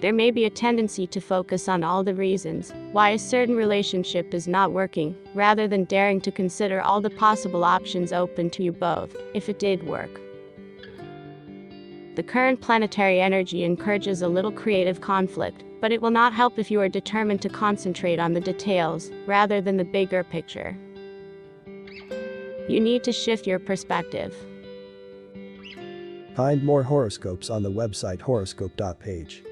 There may be a tendency to focus on all the reasons why a certain relationship is not working, rather than daring to consider all the possible options open to you both, if it did work. The current planetary energy encourages a little creative conflict, but it will not help if you are determined to concentrate on the details, rather than the bigger picture. You need to shift your perspective. Find more horoscopes on the website horoscope.page.